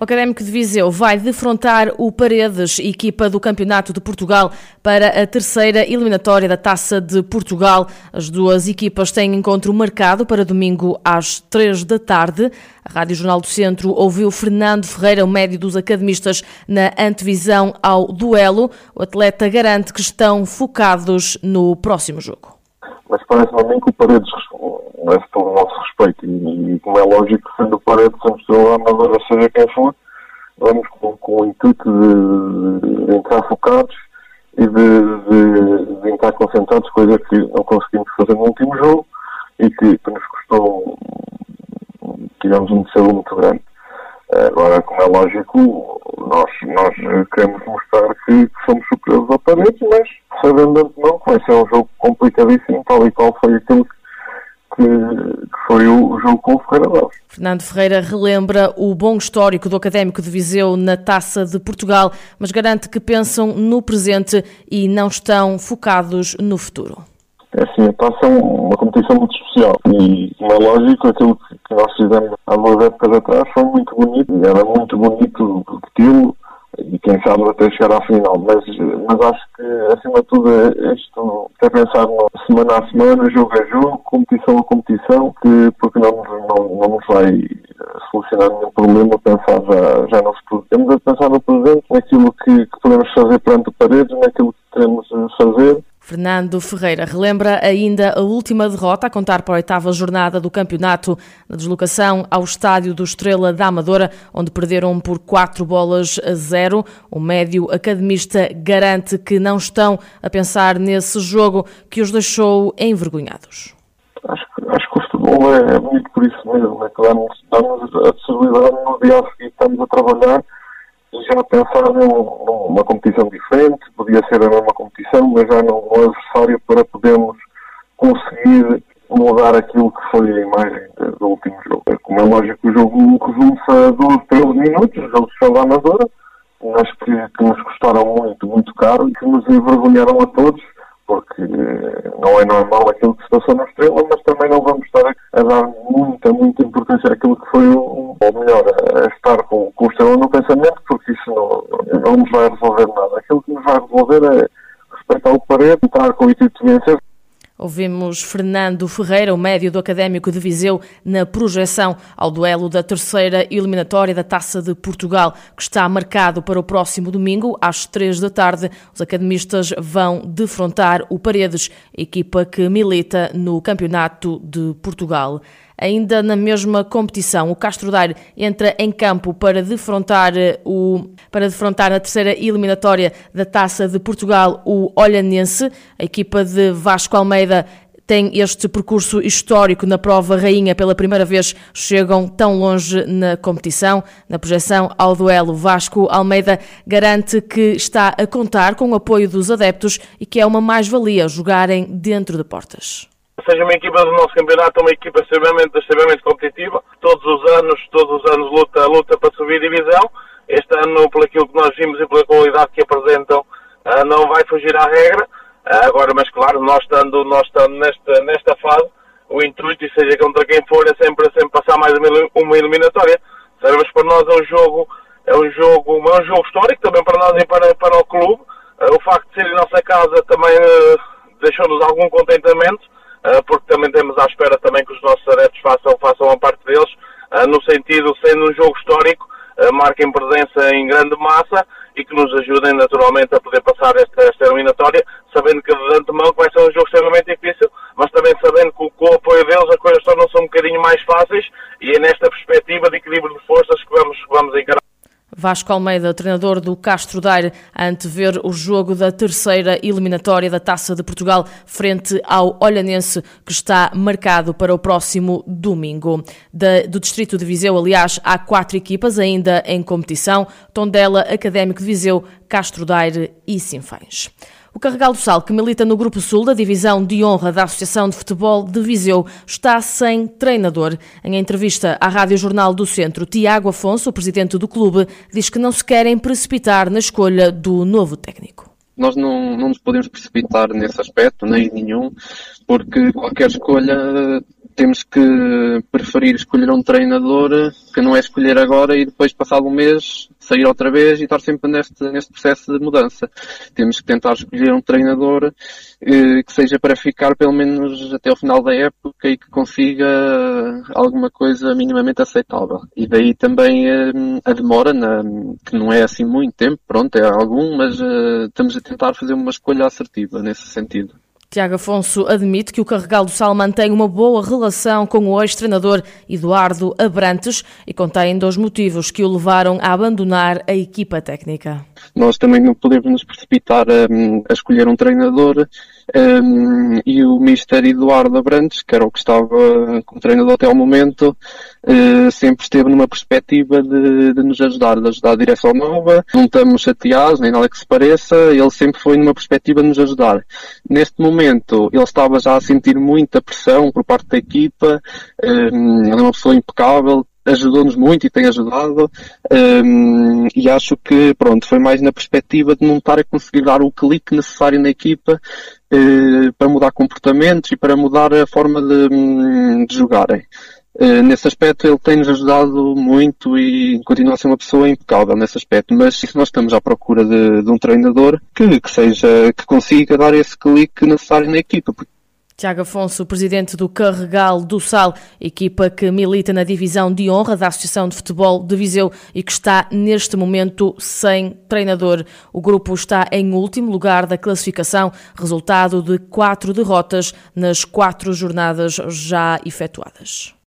O Académico de Viseu vai defrontar o Paredes, equipa do Campeonato de Portugal, para a terceira eliminatória da Taça de Portugal. As duas equipas têm encontro marcado para domingo às três da tarde. A Rádio Jornal do Centro ouviu Fernando Ferreira, o médio dos academistas, na antevisão ao duelo. O atleta garante que estão focados no próximo jogo. Mas parece-me a que o Paredes merece todo o nosso respeito e, e, como é lógico, sendo o Paredes, somos pela amadora, seja quem for, vamos com, com o intuito de, de entrar focados e de, de, de, entrar concentrados, coisa que não conseguimos fazer no último jogo e que, que nos custou, tivemos um descelo muito grande. Agora, como é lógico, nós, nós queremos mostrar que somos superiores ao Paredes, mas sabendo de antemão que vai ser um jogo complicadíssimo, tal e qual foi aquilo que que, foi o, jogo com o Ferreira Daves. Fernando Ferreira relembra o bom histórico do Académico de Viseu na Taça de Portugal, mas garante que pensam no presente e não estão focados no futuro. É assim, a Taça é uma competição muito especial e, é lógico, aquilo que nós fizemos há duas épocas atrás foi muito bonito, era muito bonito repeti-lo e quem sabe até chegar à final. Mas, mas acho que, acima de tudo, é isto é pensar no semana a semana, jogo a jogo, competição a competição, que, porque não, não, não nos vai solucionar nenhum problema pensar já, já no futuro. Temos a pensar no presente, naquilo que, que podemos fazer perante paredes, naquilo que queremos fazer Fernando Ferreira relembra ainda a última derrota a contar para a oitava jornada do campeonato na deslocação ao estádio do Estrela da Amadora, onde perderam por quatro bolas a zero. O médio academista garante que não estão a pensar nesse jogo que os deixou envergonhados. Acho que, acho que o futebol é, é muito por isso mesmo, é que damos, damos a possibilidade no dia a seguir estamos a trabalhar já pensar numa competição diferente, podia ser a mesma competição, mas já não um adversário para podermos conseguir mudar aquilo que foi a imagem do último jogo. Como é lógico, o jogo resume-se a 12, 13 minutos, o jogo de da Amadora, mas que, que nos custaram muito, muito caro e que nos envergonharam a todos porque não é normal aquilo que se passou na Estrela, mas também não vamos estar a, dar muita, muita importância àquilo que foi, ou melhor, a estar com, com o Estrela no pensamento, porque isso não, não nos vai resolver nada. Aquilo que nos vai resolver é respeitar o parede, entrar com o intuito de vencer, Ouvimos Fernando Ferreira, o médio do Académico de Viseu, na projeção ao duelo da terceira eliminatória da Taça de Portugal, que está marcado para o próximo domingo, às três da tarde. Os academistas vão defrontar o Paredes, equipa que milita no Campeonato de Portugal. Ainda na mesma competição, o Castro Daire entra em campo para defrontar, eh, o, para defrontar na terceira eliminatória da Taça de Portugal o Olhanense. A equipa de Vasco Almeida tem este percurso histórico na prova rainha pela primeira vez, chegam tão longe na competição. Na projeção ao duelo, Vasco Almeida garante que está a contar com o apoio dos adeptos e que é uma mais-valia jogarem dentro de portas seja uma equipa do nosso campeonato uma equipa extremamente, extremamente competitiva. Todos os anos, todos os anos luta, luta para subir divisão. Este ano, por aquilo que nós vimos e pela qualidade que apresentam, ah, não vai fugir à regra. Ah, agora, mas claro, nós estando, nós estando nesta, nesta fase, o intuito, e seja contra quem for, é sempre, sempre passar mais uma eliminatória. Sabemos que para nós é um jogo, é um jogo, é um jogo histórico também para nós e para, para o clube. Ah, o facto de ser em nossa casa também deixou-nos algum contentamento porque também temos à espera também que os nossos adeptos façam, façam a parte deles, ah, no sentido, sendo um jogo histórico, ah, marquem presença em grande massa e que nos ajudem naturalmente a poder passar esta, esta eliminatória, sabendo que de antemão vai ser um jogo extremamente difícil, mas também sabendo que com o apoio deles as coisas tornam-se um bocadinho mais fáceis e é nesta perspectiva de equilíbrio de forças que vamos, vamos encarar. Vasco Almeida, treinador do Castro Daire, a antever o jogo da terceira eliminatória da Taça de Portugal frente ao Olhanense, que está marcado para o próximo domingo. Da, do Distrito de Viseu, aliás, há quatro equipas ainda em competição: Tondela, Académico de Viseu, Castro Daire e Sinfães. O Carregal do Sal, que milita no Grupo Sul da Divisão de Honra da Associação de Futebol de Viseu, está sem treinador. Em entrevista à Rádio Jornal do Centro, Tiago Afonso, o presidente do clube, diz que não se querem precipitar na escolha do novo técnico. nós não, não nos podemos precipitar nesse aspecto, nem nenhum, porque qualquer escolha temos que preferir escolher um treinador que não é escolher agora e depois, passado um mês, sair outra vez e estar sempre neste, neste processo de mudança. Temos que tentar escolher um treinador eh, que seja para ficar pelo menos até o final da época e que consiga alguma coisa minimamente aceitável. E daí também eh, a demora, na, que não é assim muito tempo, pronto, é algum, mas eh, estamos a tentar fazer uma escolha assertiva nesse sentido. Tiago Afonso admite que o Carregal do Sal mantém uma boa relação com o ex-treinador Eduardo Abrantes e contém dois motivos que o levaram a abandonar a equipa técnica. Nós também não podemos nos precipitar a, a escolher um treinador um, e o Mister Eduardo Abrantes, que era o que estava como treinador até ao momento, uh, sempre esteve numa perspectiva de, de, nos ajudar, de ajudar a direção nova. Não estamos chateados, nem nada que se pareça, ele sempre foi numa perspectiva de nos ajudar. Neste momento, ele estava já a sentir muita pressão por parte da equipa, um, ele é uma pessoa impecável, ajudou-nos muito e tem ajudado um, e acho que pronto foi mais na perspectiva de não estar a conseguir dar o clique necessário na equipa uh, para mudar comportamentos e para mudar a forma de, hum, de jogarem. Uh, nesse aspecto ele tem-nos ajudado muito e continua a ser uma pessoa impecável nesse aspecto, mas se nós estamos à procura de, de um treinador que, que seja, que consiga dar esse clique necessário na equipa, porque Tiago Afonso, presidente do Carregal do Sal, equipa que milita na divisão de honra da Associação de Futebol de Viseu e que está neste momento sem treinador. O grupo está em último lugar da classificação, resultado de quatro derrotas nas quatro jornadas já efetuadas.